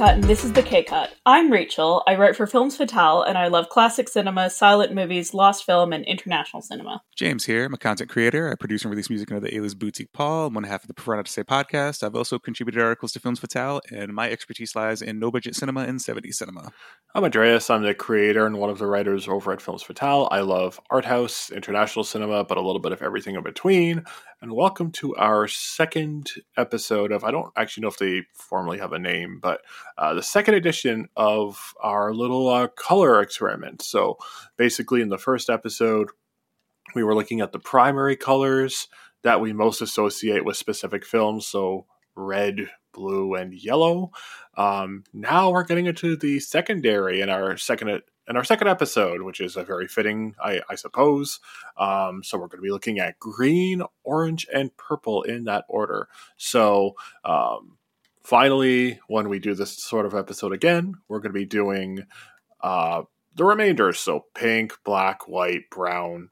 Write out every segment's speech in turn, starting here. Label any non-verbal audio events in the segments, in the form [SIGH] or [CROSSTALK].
the J Cut and this is the K Cut. I'm Rachael. I write for Films Fatale and I love classic cinema, silent movies, lost film, and international cinema. James here. I'm a content creator. I produce and release music under the alias Boutique Paul. I'm one half of the Prefer Not to Say podcast. I've also contributed articles to Films Fatale, and my expertise lies in no budget cinema and 70s cinema. I'm Andreas. I'm the creator and one of the writers over at Films Fatale. I love art house, international cinema, but a little bit of everything in between. And welcome to our second episode of, I don't actually know if they formally have a name, but uh, the second edition of our little uh, color experiment. So basically, in the first episode, we were looking at the primary colors that we most associate with specific films. So red, blue, and yellow. Um, now we're getting into the secondary in our second in our second episode, which is a very fitting, I, I suppose. Um, so we're going to be looking at green, orange, and purple in that order. So um, finally, when we do this sort of episode again, we're going to be doing uh, the remainders. So pink, black, white, brown,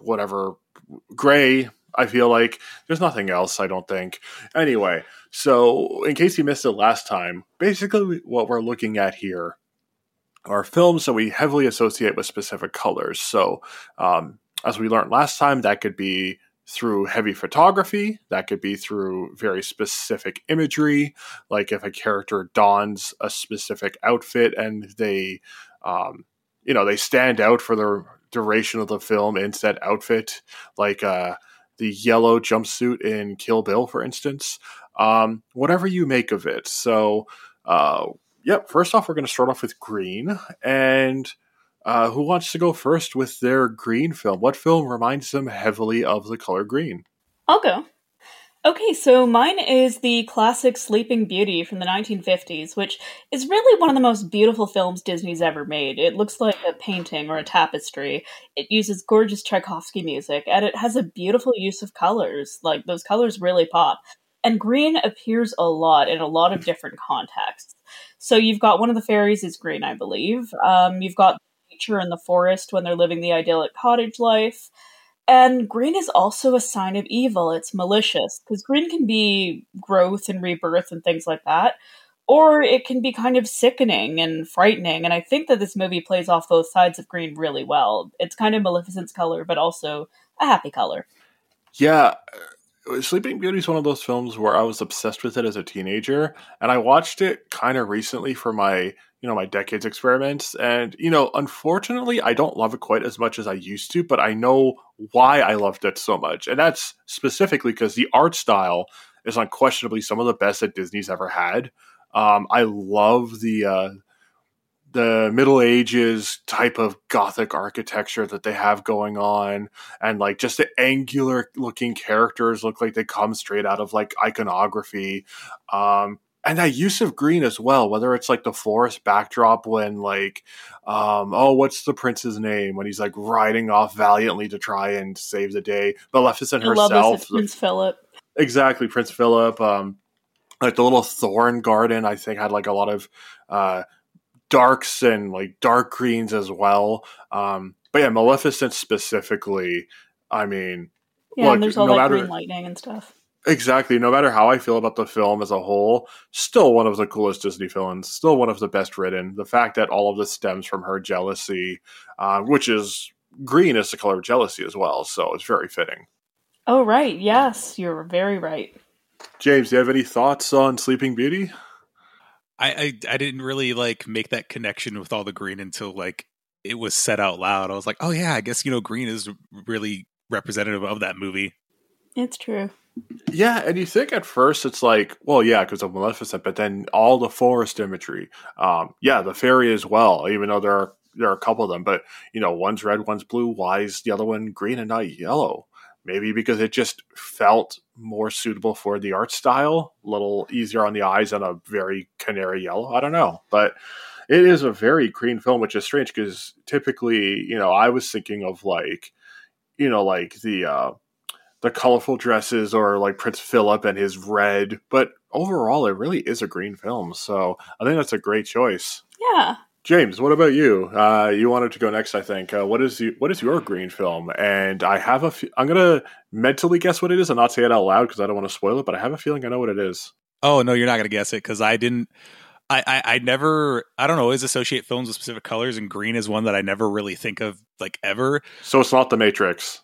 whatever, gray. I feel like there's nothing else. I don't think. Anyway, so in case you missed it last time, basically what we're looking at here are films that we heavily associate with specific colors. So, um, as we learned last time, that could be through heavy photography, that could be through very specific imagery, like if a character dons a specific outfit and they, um, you know, they stand out for the duration of the film in said outfit, like uh, the yellow jumpsuit in Kill Bill, for instance. Um, whatever you make of it. So, uh, yep, first off, we're going to start off with green. And uh, who wants to go first with their green film? What film reminds them heavily of the color green? I'll go. Okay, so mine is the classic Sleeping Beauty from the 1950s, which is really one of the most beautiful films Disney's ever made. It looks like a painting or a tapestry. It uses gorgeous Tchaikovsky music, and it has a beautiful use of colors. Like, those colors really pop. And green appears a lot in a lot of different contexts. So you've got one of the fairies is green, I believe. Um, you've got nature in the forest when they're living the idyllic cottage life. And green is also a sign of evil. It's malicious because green can be growth and rebirth and things like that. Or it can be kind of sickening and frightening. And I think that this movie plays off both sides of green really well. It's kind of Maleficent's color, but also a happy color. Yeah. Sleeping Beauty is one of those films where I was obsessed with it as a teenager, and I watched it kind of recently for my you know my decades experiments and you know unfortunately i don't love it quite as much as i used to but i know why i loved it so much and that's specifically because the art style is unquestionably some of the best that disney's ever had. Um, i love the uh, the Middle Ages type of Gothic architecture that they have going on, and like just the angular looking characters look like they come straight out of like iconography. Um, and that use of green as well, whether it's like the forest backdrop when like, um, oh, what's the prince's name when he's like riding off valiantly to try and save the day, Maleficent herself, Prince Philip, exactly, Prince Philip. Um, like the little thorn garden, I think had like a lot of uh, darks and like dark greens as well. Um, but yeah, Maleficent specifically, I mean, yeah, look, and there's all no that matter, green lightning and stuff. Exactly. No matter how I feel about the film as a whole, still one of the coolest Disney villains, still one of the best written. The fact that all of this stems from her jealousy, uh, which is green is the color of jealousy as well, so it's very fitting. Oh, right. Yes, you're very right. James, do you have any thoughts on Sleeping Beauty? I, I, I didn't really like make that connection with all the green until like it was said out loud. I was like, oh yeah, I guess you know green is really representative of that movie. It's true. Yeah, and you think at first it's like, well, yeah, because of Maleficent, but then all the forest imagery, um, yeah, the fairy as well. Even though there are there are a couple of them, but you know, one's red, one's blue. Why is the other one green and not yellow? Maybe because it just felt more suitable for the art style, a little easier on the eyes on a very canary yellow. I don't know, but it is a very green film, which is strange because typically, you know, I was thinking of like, you know, like the uh, the colorful dresses or like Prince Philip and his red, but overall it really is a green film. So I think that's a great choice. Yeah. James, what about you? Uh, you wanted to go next, I think. Uh, what is you, what is your green film? And I have a. F- I'm gonna mentally guess what it is and not say it out loud because I don't want to spoil it. But I have a feeling I know what it is. Oh no, you're not gonna guess it because I didn't. I, I, I never I don't always associate films with specific colors, and green is one that I never really think of like ever. So it's not the Matrix.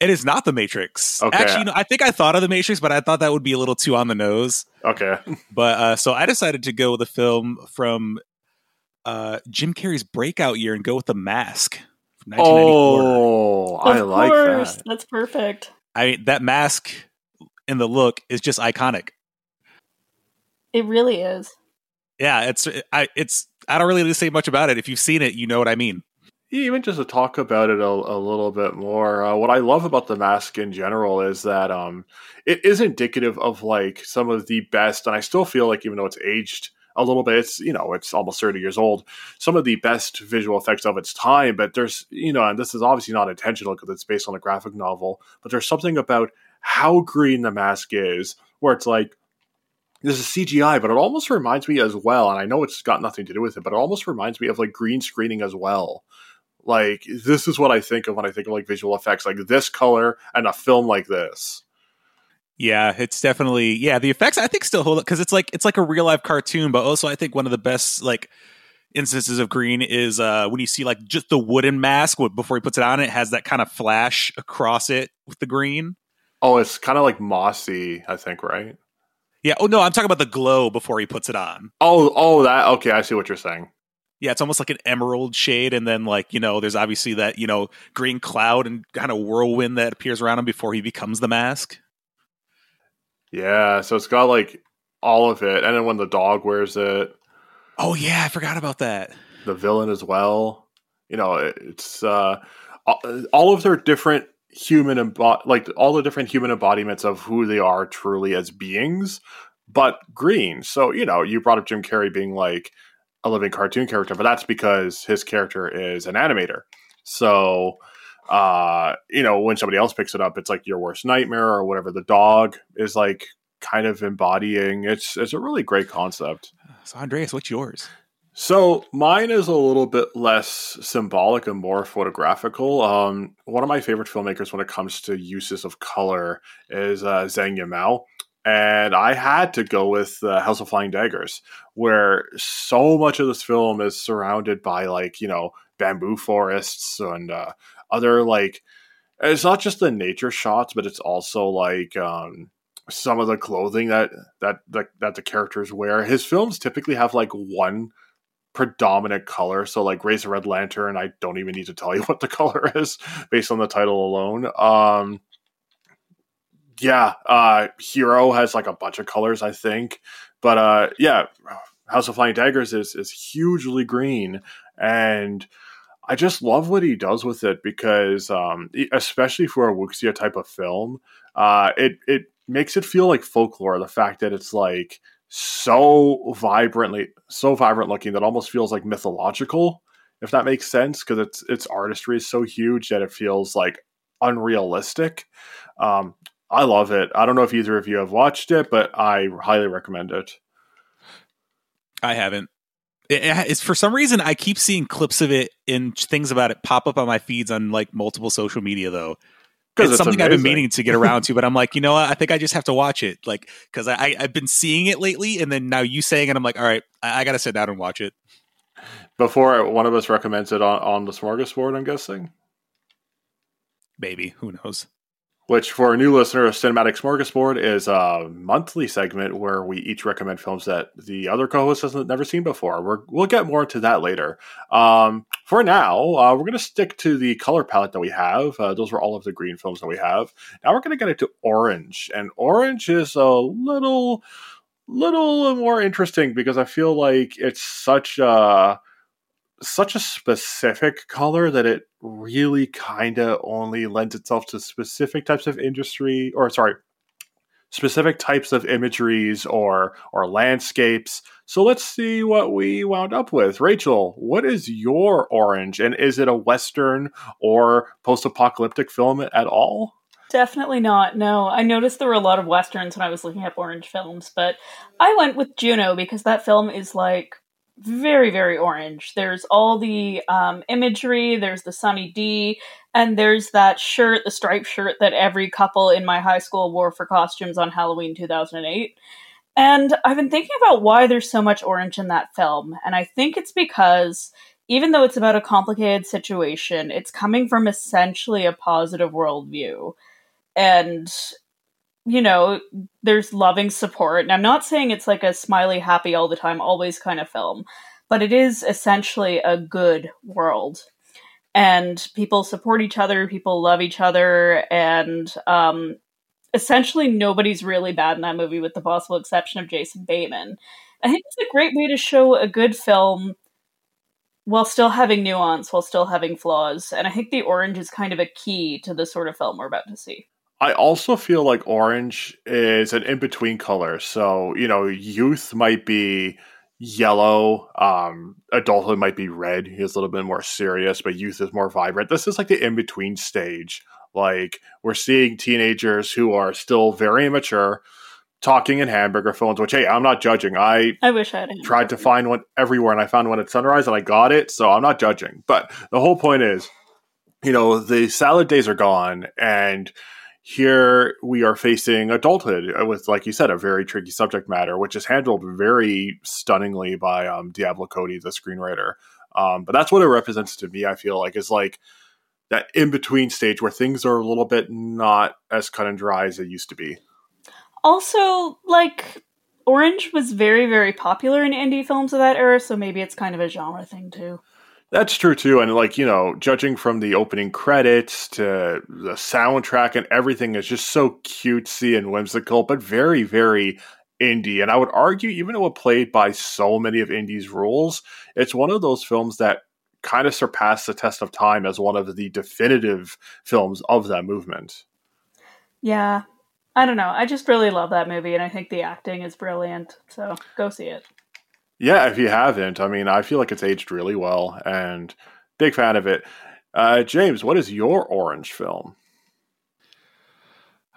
It is not the Matrix. Okay. Actually, no, I think I thought of the Matrix, but I thought that would be a little too on the nose. Okay. But uh, so I decided to go with a film from uh, Jim Carrey's breakout year and go with The Mask from 1994. Oh, I of like course, that. that's perfect. I mean, that mask and the look is just iconic. It really is. Yeah, it's I it's I don't really need to say much about it. If you've seen it, you know what I mean. Yeah, even just to talk about it a, a little bit more, uh, what I love about the mask in general is that um, it is indicative of like some of the best, and I still feel like even though it's aged a little bit, it's you know it's almost thirty years old. Some of the best visual effects of its time, but there's you know, and this is obviously not intentional because it's based on a graphic novel, but there's something about how green the mask is, where it's like this is CGI, but it almost reminds me as well, and I know it's got nothing to do with it, but it almost reminds me of like green screening as well. Like this is what I think of when I think of like visual effects, like this color and a film like this. Yeah, it's definitely yeah. The effects I think still hold up because it's like it's like a real life cartoon, but also I think one of the best like instances of green is uh when you see like just the wooden mask before he puts it on. It has that kind of flash across it with the green. Oh, it's kind of like mossy, I think, right? Yeah. Oh no, I'm talking about the glow before he puts it on. Oh, oh, that okay. I see what you're saying. Yeah, it's almost like an emerald shade, and then like you know, there's obviously that you know green cloud and kind of whirlwind that appears around him before he becomes the mask. Yeah, so it's got like all of it, and then when the dog wears it, Oh yeah, I forgot about that. the villain as well. You know, it's uh, all- of their different human embo- like all the different human embodiments of who they are truly as beings, but green. So you know, you brought up Jim Carrey being like a living cartoon character, but that's because his character is an animator. So uh, you know, when somebody else picks it up, it's like your worst nightmare or whatever. The dog is like kind of embodying. It's it's a really great concept. So Andreas, what's yours? So mine is a little bit less symbolic and more photographical. Um, one of my favorite filmmakers when it comes to uses of color is uh, Zhang Yimou. And I had to go with uh, House of Flying Daggers, where so much of this film is surrounded by like you know bamboo forests and uh, other like it's not just the nature shots, but it's also like um, some of the clothing that that that, that the characters wear. His films typically have like one predominant color. So like Raise a Red Lantern, I don't even need to tell you [LAUGHS] what the color is based on the title alone. Um yeah, uh Hero has like a bunch of colors, I think. But uh yeah, House of Flying Daggers is is hugely green and I just love what he does with it because um especially for a wuxia type of film, uh it it makes it feel like folklore, the fact that it's like so vibrantly so vibrant looking that almost feels like mythological if that makes sense because its its artistry is so huge that it feels like unrealistic. Um i love it. I don't know if either of you have watched it but i highly recommend it. I haven't. It, it's for some reason I keep seeing clips of it and things about it pop up on my feeds on like multiple social media though. It's, it's something I've been meaning to get around to, but I'm like, you know what? I think I just have to watch it, like, because I, I I've been seeing it lately, and then now you saying it, I'm like, all right, I, I got to sit down and watch it. before one of us recommends it on, on the smorgasbord i'm guessing Maybe who knows? Which for a new listener, a cinematic smorgasbord is a monthly segment where we each recommend films that the other co-host has never seen before. We're, we'll get more into that later. Um, for now, uh, we're going to stick to the color palette that we have. Uh, those were all of the green films that we have. Now we're going to get into orange, and orange is a little, little more interesting because I feel like it's such a such a specific color that it really kind of only lends itself to specific types of industry or sorry specific types of imageries or or landscapes. So let's see what we wound up with. Rachael what is your orange? And is it a western or post-apocalyptic film at all? Definitely not. No, I noticed there were a lot of westerns when I was looking up orange films, but I went with Juno because that film is like very, very orange. There's all the um, imagery, there's the Sunny D, and there's that shirt, the striped shirt that every couple in my high school wore for costumes on Halloween 2008. And I've been thinking about why there's so much orange in that film, and I think it's because even though it's about a complicated situation, it's coming from essentially a positive worldview. And, you know, there's loving support. And I'm not saying it's like a smiley, happy all the time, always kind of film, but it is essentially a good world. And people support each other, people love each other, and um, essentially nobody's really bad in that movie, with the possible exception of Jason Bateman. I think it's a great way to show a good film while still having nuance, while still having flaws. And I think the orange is kind of a key to the sort of film we're about to see. I also feel like orange is an in between color. So, you know, youth might be yellow, um, adulthood might be red. He's a little bit more serious, but youth is more vibrant. This is like the in between stage. Like, we're seeing teenagers who are still very immature talking in hamburger phones, which hey, I'm not judging. I I wish I had tried to find one everywhere and I found one at Sunrise and I got it, so I'm not judging. But the whole point is, you know, the salad days are gone and here we are facing adulthood with, like you said, a very tricky subject matter, which is handled very stunningly by um, Diablo Cody, the screenwriter. Um, but that's what it represents to me. I feel like is like that in between stage where things are a little bit not as cut and dry as they used to be. Also, like Orange was very, very popular in indie films of that era, so maybe it's kind of a genre thing too. That's true too, and like you know, judging from the opening credits to the soundtrack and everything is just so cutesy and whimsical, but very, very indie. And I would argue, even though it played by so many of indie's rules, it's one of those films that kind of surpassed the test of time as one of the definitive films of that movement. Yeah, I don't know. I just really love that movie, and I think the acting is brilliant. So go see it. Yeah, if you haven't, I mean, I feel like it's aged really well, and big fan of it. Uh, James, what is your orange film?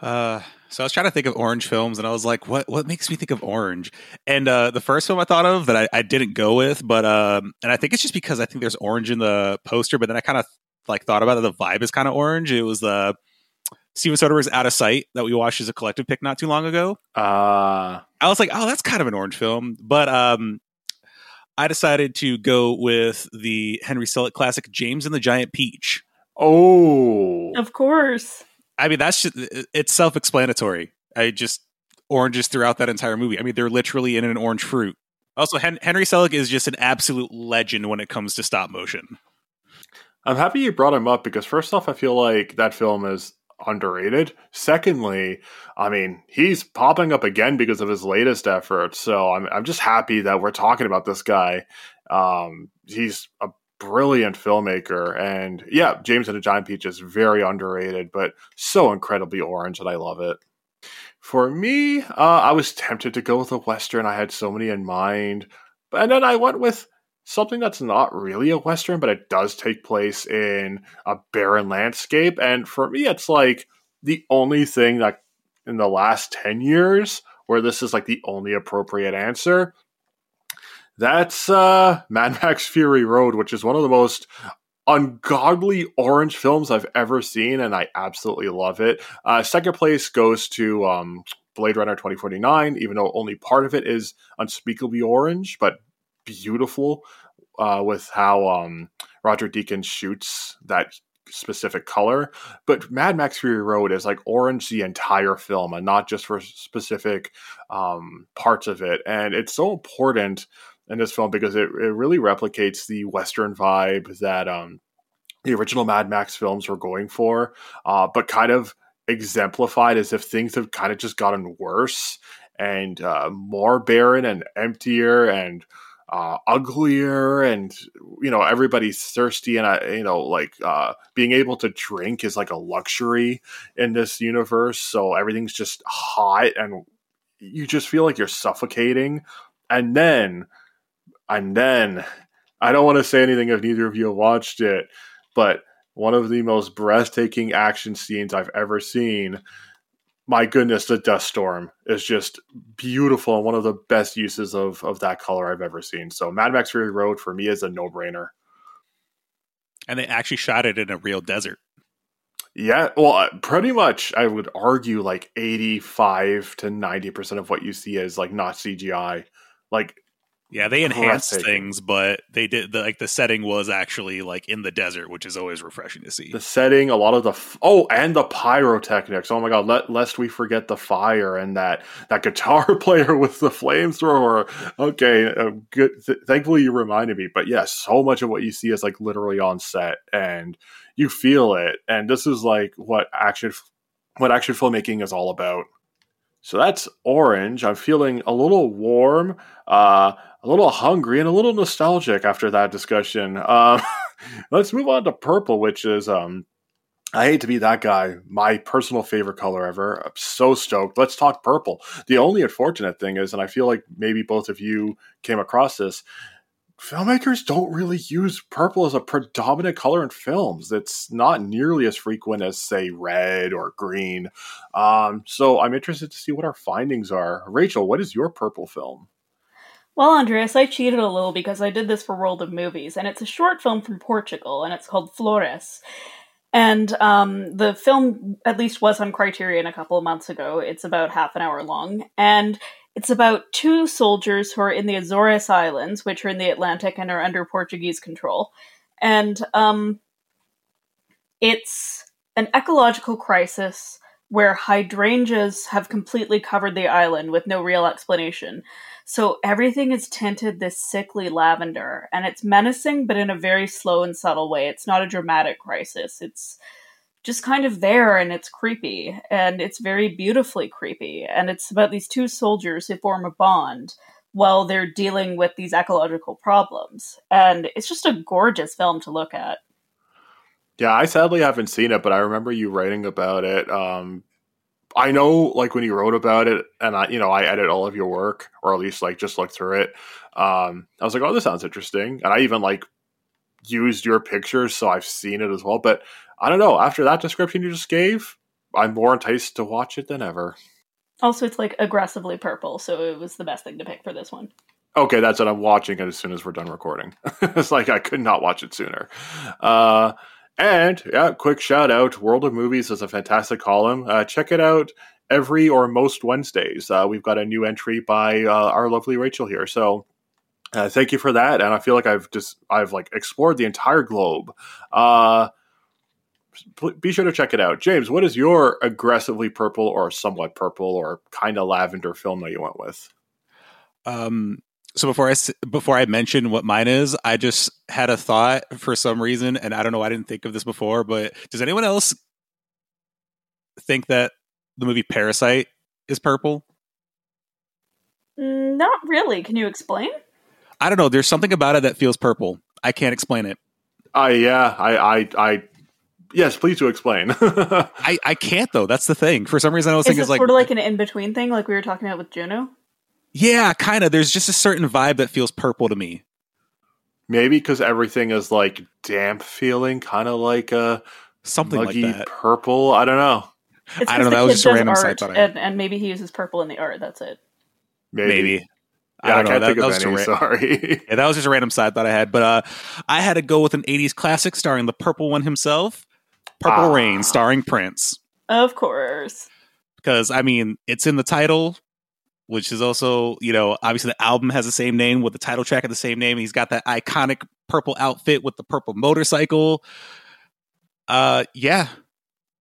Uh, so I was trying to think of orange films, and I was like, "What? What makes me think of orange?" And uh, the first film I thought of that I, I didn't go with, but um, and I think it's just because I think there's orange in the poster, but then I kind of like thought about it. The vibe is kind of orange. It was the Steven Soderbergh's Out of Sight that we watched as a collective pick not too long ago. Uh, I was like, oh, that's kind of an orange film. But um, I decided to go with the Henry Selick classic, James and the Giant Peach. Oh. Of course. I mean, that's just, it's self explanatory. I just, oranges throughout that entire movie. I mean, they're literally in an orange fruit. Also, Hen- Henry Selick is just an absolute legend when it comes to stop motion. I'm happy you brought him up because, first off, I feel like that film is underrated. Secondly, I mean, he's popping up again because of his latest efforts. So I'm I'm just happy that we're talking about this guy. Um, he's a brilliant filmmaker, and yeah, James and the Giant Peach is very underrated, but so incredibly orange, and I love it. For me, uh, I was tempted to go with a western. I had so many in mind, and then I went with something that's not really a western, but it does take place in a barren landscape. And for me, it's like the only thing that in the last 10 years where this is like the only appropriate answer. That's uh, Mad Max Fury Road, which is one of the most ungodly orange films I've ever seen, and I absolutely love it. Uh, second place goes to um, Blade Runner 2049, even though only part of it is unspeakably orange, but beautiful uh, with how um, Roger Deakins shoots that specific color. But Mad Max Fury Road is like orange the entire film and not just for specific um, parts of it. And it's so important in this film because it, it really replicates the Western vibe that um, the original Mad Max films were going for, uh, but kind of exemplified as if things have kind of just gotten worse and uh, more barren and emptier and uh, uglier and you know everybody's thirsty and I, you know like uh, being able to drink is like a luxury in this universe so everything's just hot and you just feel like you're suffocating. And then and then i don't want to say anything if neither of you have watched it but one of the most breathtaking action scenes i've ever seen my goodness, the dust storm is just beautiful and one of the best uses of of that color I've ever seen. So Mad Max Fury Road for me is a no brainer. And they actually shot it in a real desert. Yeah, well, uh, pretty much, I would argue like eighty-five to ninety percent of what you see is like not CGI. Like Yeah, they enhanced things, but they did the, like the setting was actually like in the desert, which is always refreshing to see. the setting, a lot of the f- oh, and the pyrotechnics. Oh my god, let, lest we forget the fire and that that guitar [LAUGHS] player with the flamethrower. Okay, uh, good. Th- thankfully, you reminded me. But yes, so much of what you see is like literally on set, and you feel it. And this is like what action, what action filmmaking is all about. So that's orange. I'm feeling a little warm, uh, a little hungry, and a little nostalgic after that discussion. Um, [LAUGHS] let's move on to purple, which is um, I hate to be that guy. My personal favorite color ever. I'm so stoked. Let's talk purple. The only unfortunate thing is, and I feel like maybe both of you came across this, filmmakers don't really use purple as a predominant color in films. It's not nearly as frequent as, say, red or green. Um, so I'm interested to see what our findings are. Rachael, what is your purple film? Well, Andreas, I cheated a little because I did this for World of Movies, and it's a short film from Portugal, and it's called Flores. And um, the film, at least, was on Criterion a couple of months ago. It's about half an hour long, and it's about two soldiers who are in the Azores Islands, which are in the Atlantic and are under Portuguese control. And um, it's an ecological crisis where hydrangeas have completely covered the island with no real explanation. So everything is tinted this sickly lavender, and it's menacing, but in a very slow and subtle way. It's not a dramatic crisis. It's just kind of there and it's creepy and it's very beautifully creepy and it's about these two soldiers who form a bond while they're dealing with these ecological problems and it's just a gorgeous film to look at Yeah, I sadly haven't seen it, but I remember you writing about it. Um, I know, like when you wrote about it, and I, you know, I edit all of your work, or at least like just look through it. Um, I was like, oh, this sounds interesting, and I even like used your pictures, so I've seen it as well. But I don't know. After that description you just gave, I'm more enticed to watch it than ever. also it's like aggressively purple so it was the best thing to pick for this one Okay, that's what I'm watching it as soon as we're done recording. [LAUGHS] it's like I could not watch it sooner. Uh, and yeah, quick shout out: World of Movies is a fantastic column. Uh, check it out every or most Wednesdays. Uh, we've got a new entry by uh, our lovely Rachael here. So uh, thank you for that. And I feel like I've just I've like explored the entire globe. Pl- be sure to check it out. James, what is your aggressively purple or somewhat purple or kind of lavender film that you went with? Um, so before I s- before I mention what mine is, I just had a thought for some reason, and I don't know. Why I didn't think of this before, but does anyone else think that the movie Parasite is purple? Mm, not really can you explain I don't know. There's something about it that feels purple. I can't explain it. Uh, yeah, I, I, I, yes, please do explain. [LAUGHS] I, I can't though. That's the thing. For some reason, I was thinking it's like, sort of like an in-between thing like we were talking about with juno yeah, kind of. There's just a certain vibe that feels purple to me. Maybe because everything is like damp feeling, kind of like a Something muggy like that. purple. I don't know. it's I 'cause don't know, that was just a does random side art, thought I had. and, and maybe he uses purple in the art that's it Maybe. Maybe. Yeah, I, don't know. can't That- think that of was just a any. ra- Sorry. Yeah, that was just a random side thought I had. But uh, I had to go with an 80s classic starring the purple one himself, Purple Ah. Rain, starring Prince. of course Because, I mean, it's in the title, which is also, you know, obviously the album has the same name with the title track of the same name. He's got that iconic purple outfit with the purple motorcycle. Uh, yeah.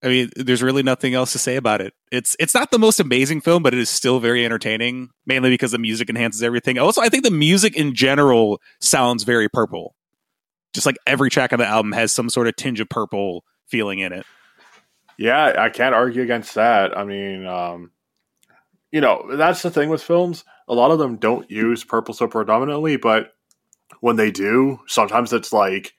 I mean, there's really nothing else to say about it. It's it's not the most amazing film, but it is still very entertaining, mainly because the music enhances everything. Also, I think the music in general sounds very purple. Just like every track on the album has some sort of tinge of purple feeling in it. Yeah, I can't argue against that. I mean, um, you know, that's the thing with films. A lot of them don't use purple so predominantly, but when they do, sometimes it's like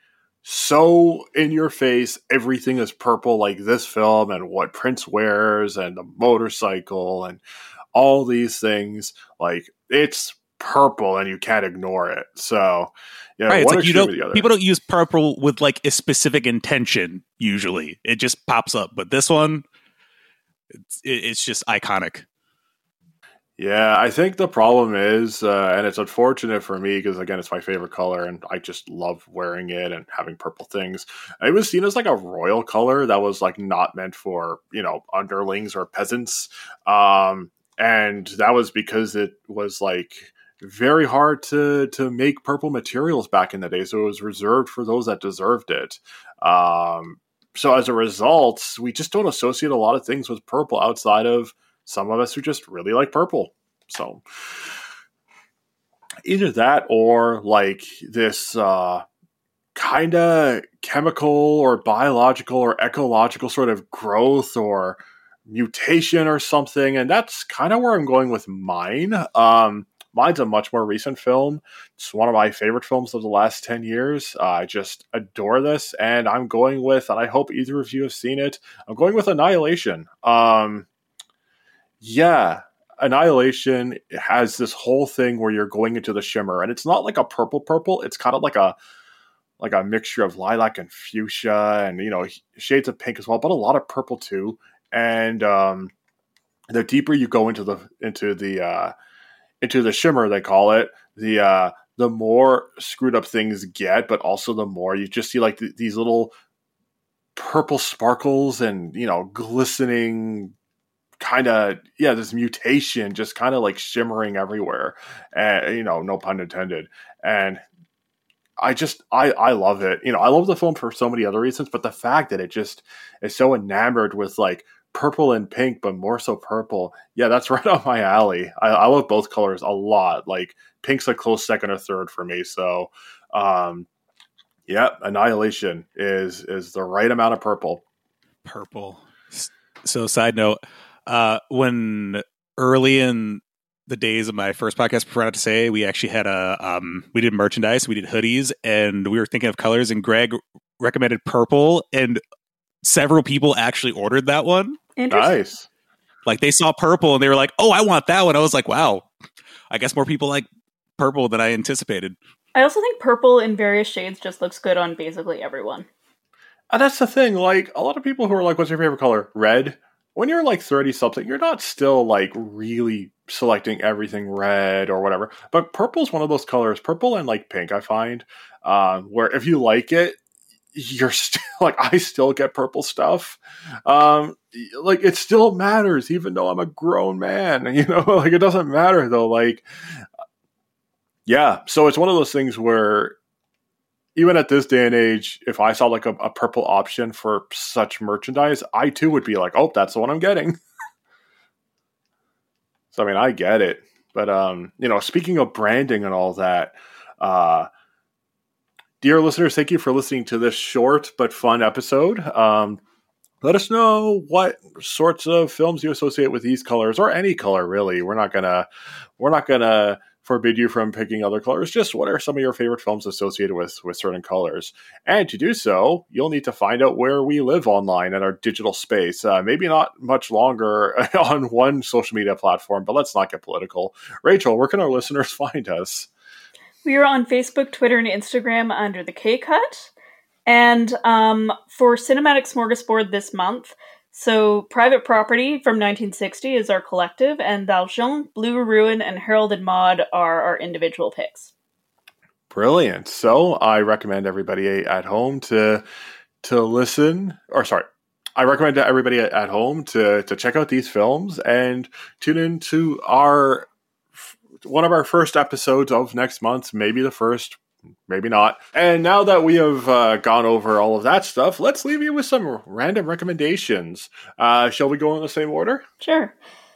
so in your face, everything is purple, like this film and what Prince wears and the motorcycle and all these things. Like it's purple and you can't ignore it. So, yeah, right. It's like you don't the other. people don't use purple with like a specific intention usually. It just pops up. But this one it's it's just iconic. Yeah, I think the problem is, uh, and it's unfortunate for me because again, it's my favorite color, and I just love wearing it and having purple things. It was seen as like a royal color that was like not meant for you know underlings or peasants, um, and that was because it was like very hard to to make purple materials back in the day, so it was reserved for those that deserved it. Um, so as a result, we just don't associate a lot of things with purple outside of some of us who just really like purple. So either that or like this uh, kind of chemical or biological or ecological sort of growth or mutation or something. And that's kind of where I'm going with mine. Um, mine's a much more recent film. It's one of my favorite films of the last 10 years. Uh, I just adore this. And I'm going with, and I hope either of you have seen it, I'm going with Annihilation. Um, yeah, Annihilation has this whole thing where you're going into the shimmer, and it's not like a purple purple. It's kind of like a like a mixture of lilac and fuchsia, and you know shades of pink as well, but a lot of purple too. And um, the deeper you go into the into the uh, into the shimmer, they call it the uh, the more screwed up things get, but also the more you just see like th- these little purple sparkles and you know glistening kind of yeah this mutation just kind of like shimmering everywhere and you know no pun intended. And i just i i love it. You know i love the film for so many other reasons but the fact that it just is so enamored with like purple and pink but more so purple yeah that's [LAUGHS] right on my alley i, I love both colors a lot like pink's a close second or third for me so um yeah annihilation is is the right amount of purple purple so side note uh, when early in the days of my first podcast, not to say, we actually had a um, we did merchandise, we did hoodies, and we were thinking of colors. And Greg recommended purple, and several people actually ordered that one. Nice. Like they saw purple and they were like, "Oh, I want that one." I was like, "Wow, I guess more people like purple than I anticipated." I also think purple in various shades just looks good on basically everyone. And that's the thing. Like a lot of people who are like, "What's your favorite color?" Red when you're like 30 something, you're not still like really selecting everything red or whatever. But purple is one of those colors, purple and like pink, I find, um, where if you like it, you're [LAUGHS] still like, I still get purple stuff. Um, like it still matters, even though I'm a grown man, [LAUGHS] you know, like it doesn't matter though. Like, yeah. So it's one of those things where even at this day and age, if I saw like a, a, purple option for such merchandise, I too would be like, "Oh, that's the one I'm getting." [LAUGHS] so I mean, I get it, but um, you know, speaking of branding and all that, uh, dear listeners, thank you for listening to this short but fun episode. Um, let us know what sorts of films you associate with these colors or any color really. We're not gonna we're not gonna forbid you from picking other colors. Just what are some of your favorite films associated with with certain colors? And to do so, you'll need to find out where we live online in our digital space. Uh, maybe not much longer [LAUGHS] on one social media platform, but let's not get political. Rachael, where can our listeners [LAUGHS] find us? We are on Facebook, Twitter, and Instagram under the K Cut. And um, for Cinematic Smorgasbord this month, so, Private Property from 1960 is our collective, and Valjean, Blue Ruin, and Harold and Maude are our individual picks. Brilliant. So, I recommend everybody at home to to listen, or sorry, I recommend to everybody at home to to check out these films and tune into our one of our first episodes of next month, maybe the first maybe not. And now that we have uh, gone over all of that stuff, let's leave you with some random recommendations. Uh, shall we go in the same order? Sure.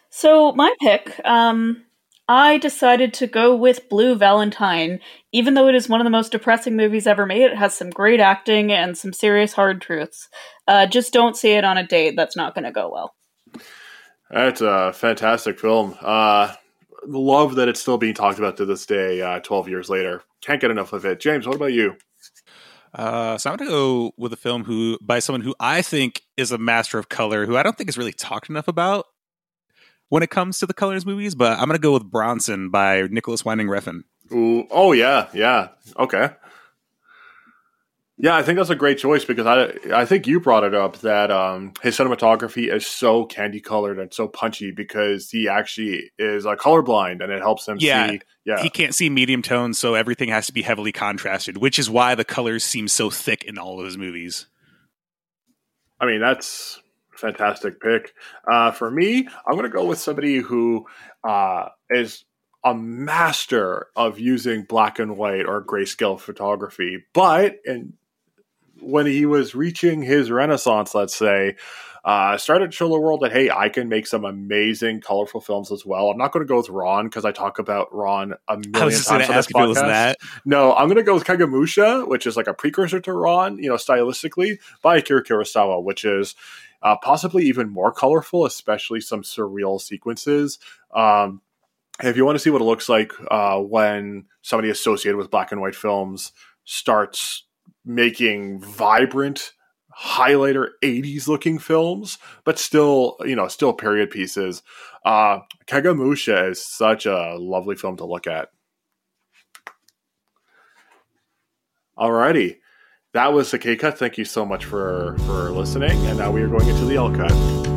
So my pick, um, I decided to go with Blue Valentine. Even though it is one of the most depressing movies ever made, it has some great acting and some serious hard truths. Uh, just don't see it on a date. That's not going to go well. That's a fantastic film. Uh, love that it's still being talked about to this day, uh, 12 years later. Can't get enough of it. James, what about you? Uh, so I'm going to go with a film who by someone who I think is a master of color, who I don't think is really talked enough about when it comes to the colors movies. But I'm going to go with Bronson by Nicolas Winding Refn. Ooh, oh yeah, yeah, okay. Yeah, I think that's a great choice because I I think you brought it up that um, his cinematography is so candy colored and so punchy because he actually is uh, colorblind and it helps him Yeah. see. Yeah, He can't see medium tones, so everything has to be heavily contrasted, which is why the colors seem so thick in all of his movies. I mean that's a fantastic pick. Uh, for me, I'm going to go with somebody who uh, is a master of using black and white or grayscale photography, but and when he was reaching his renaissance, let's say, uh, started to show the world that hey, I can make some amazing, colorful films as well. I'm not going to go with Ran because I talk about Ran a million I was just times on ask this if it was podcast. that. No, I'm going to go with Kagemusha, which is like a precursor to Ran, you know, stylistically, by Akira Kurosawa, which is uh, possibly even more colorful, especially some surreal sequences. Um, if you want to see what it looks like uh, when somebody associated with black and white films starts making vibrant highlighter 80s looking films but still you know still period pieces uh kagemusha is such a lovely film to look at Alrighty. That was the K cut. Thank you so much for for listening. And now we are going into the L cut.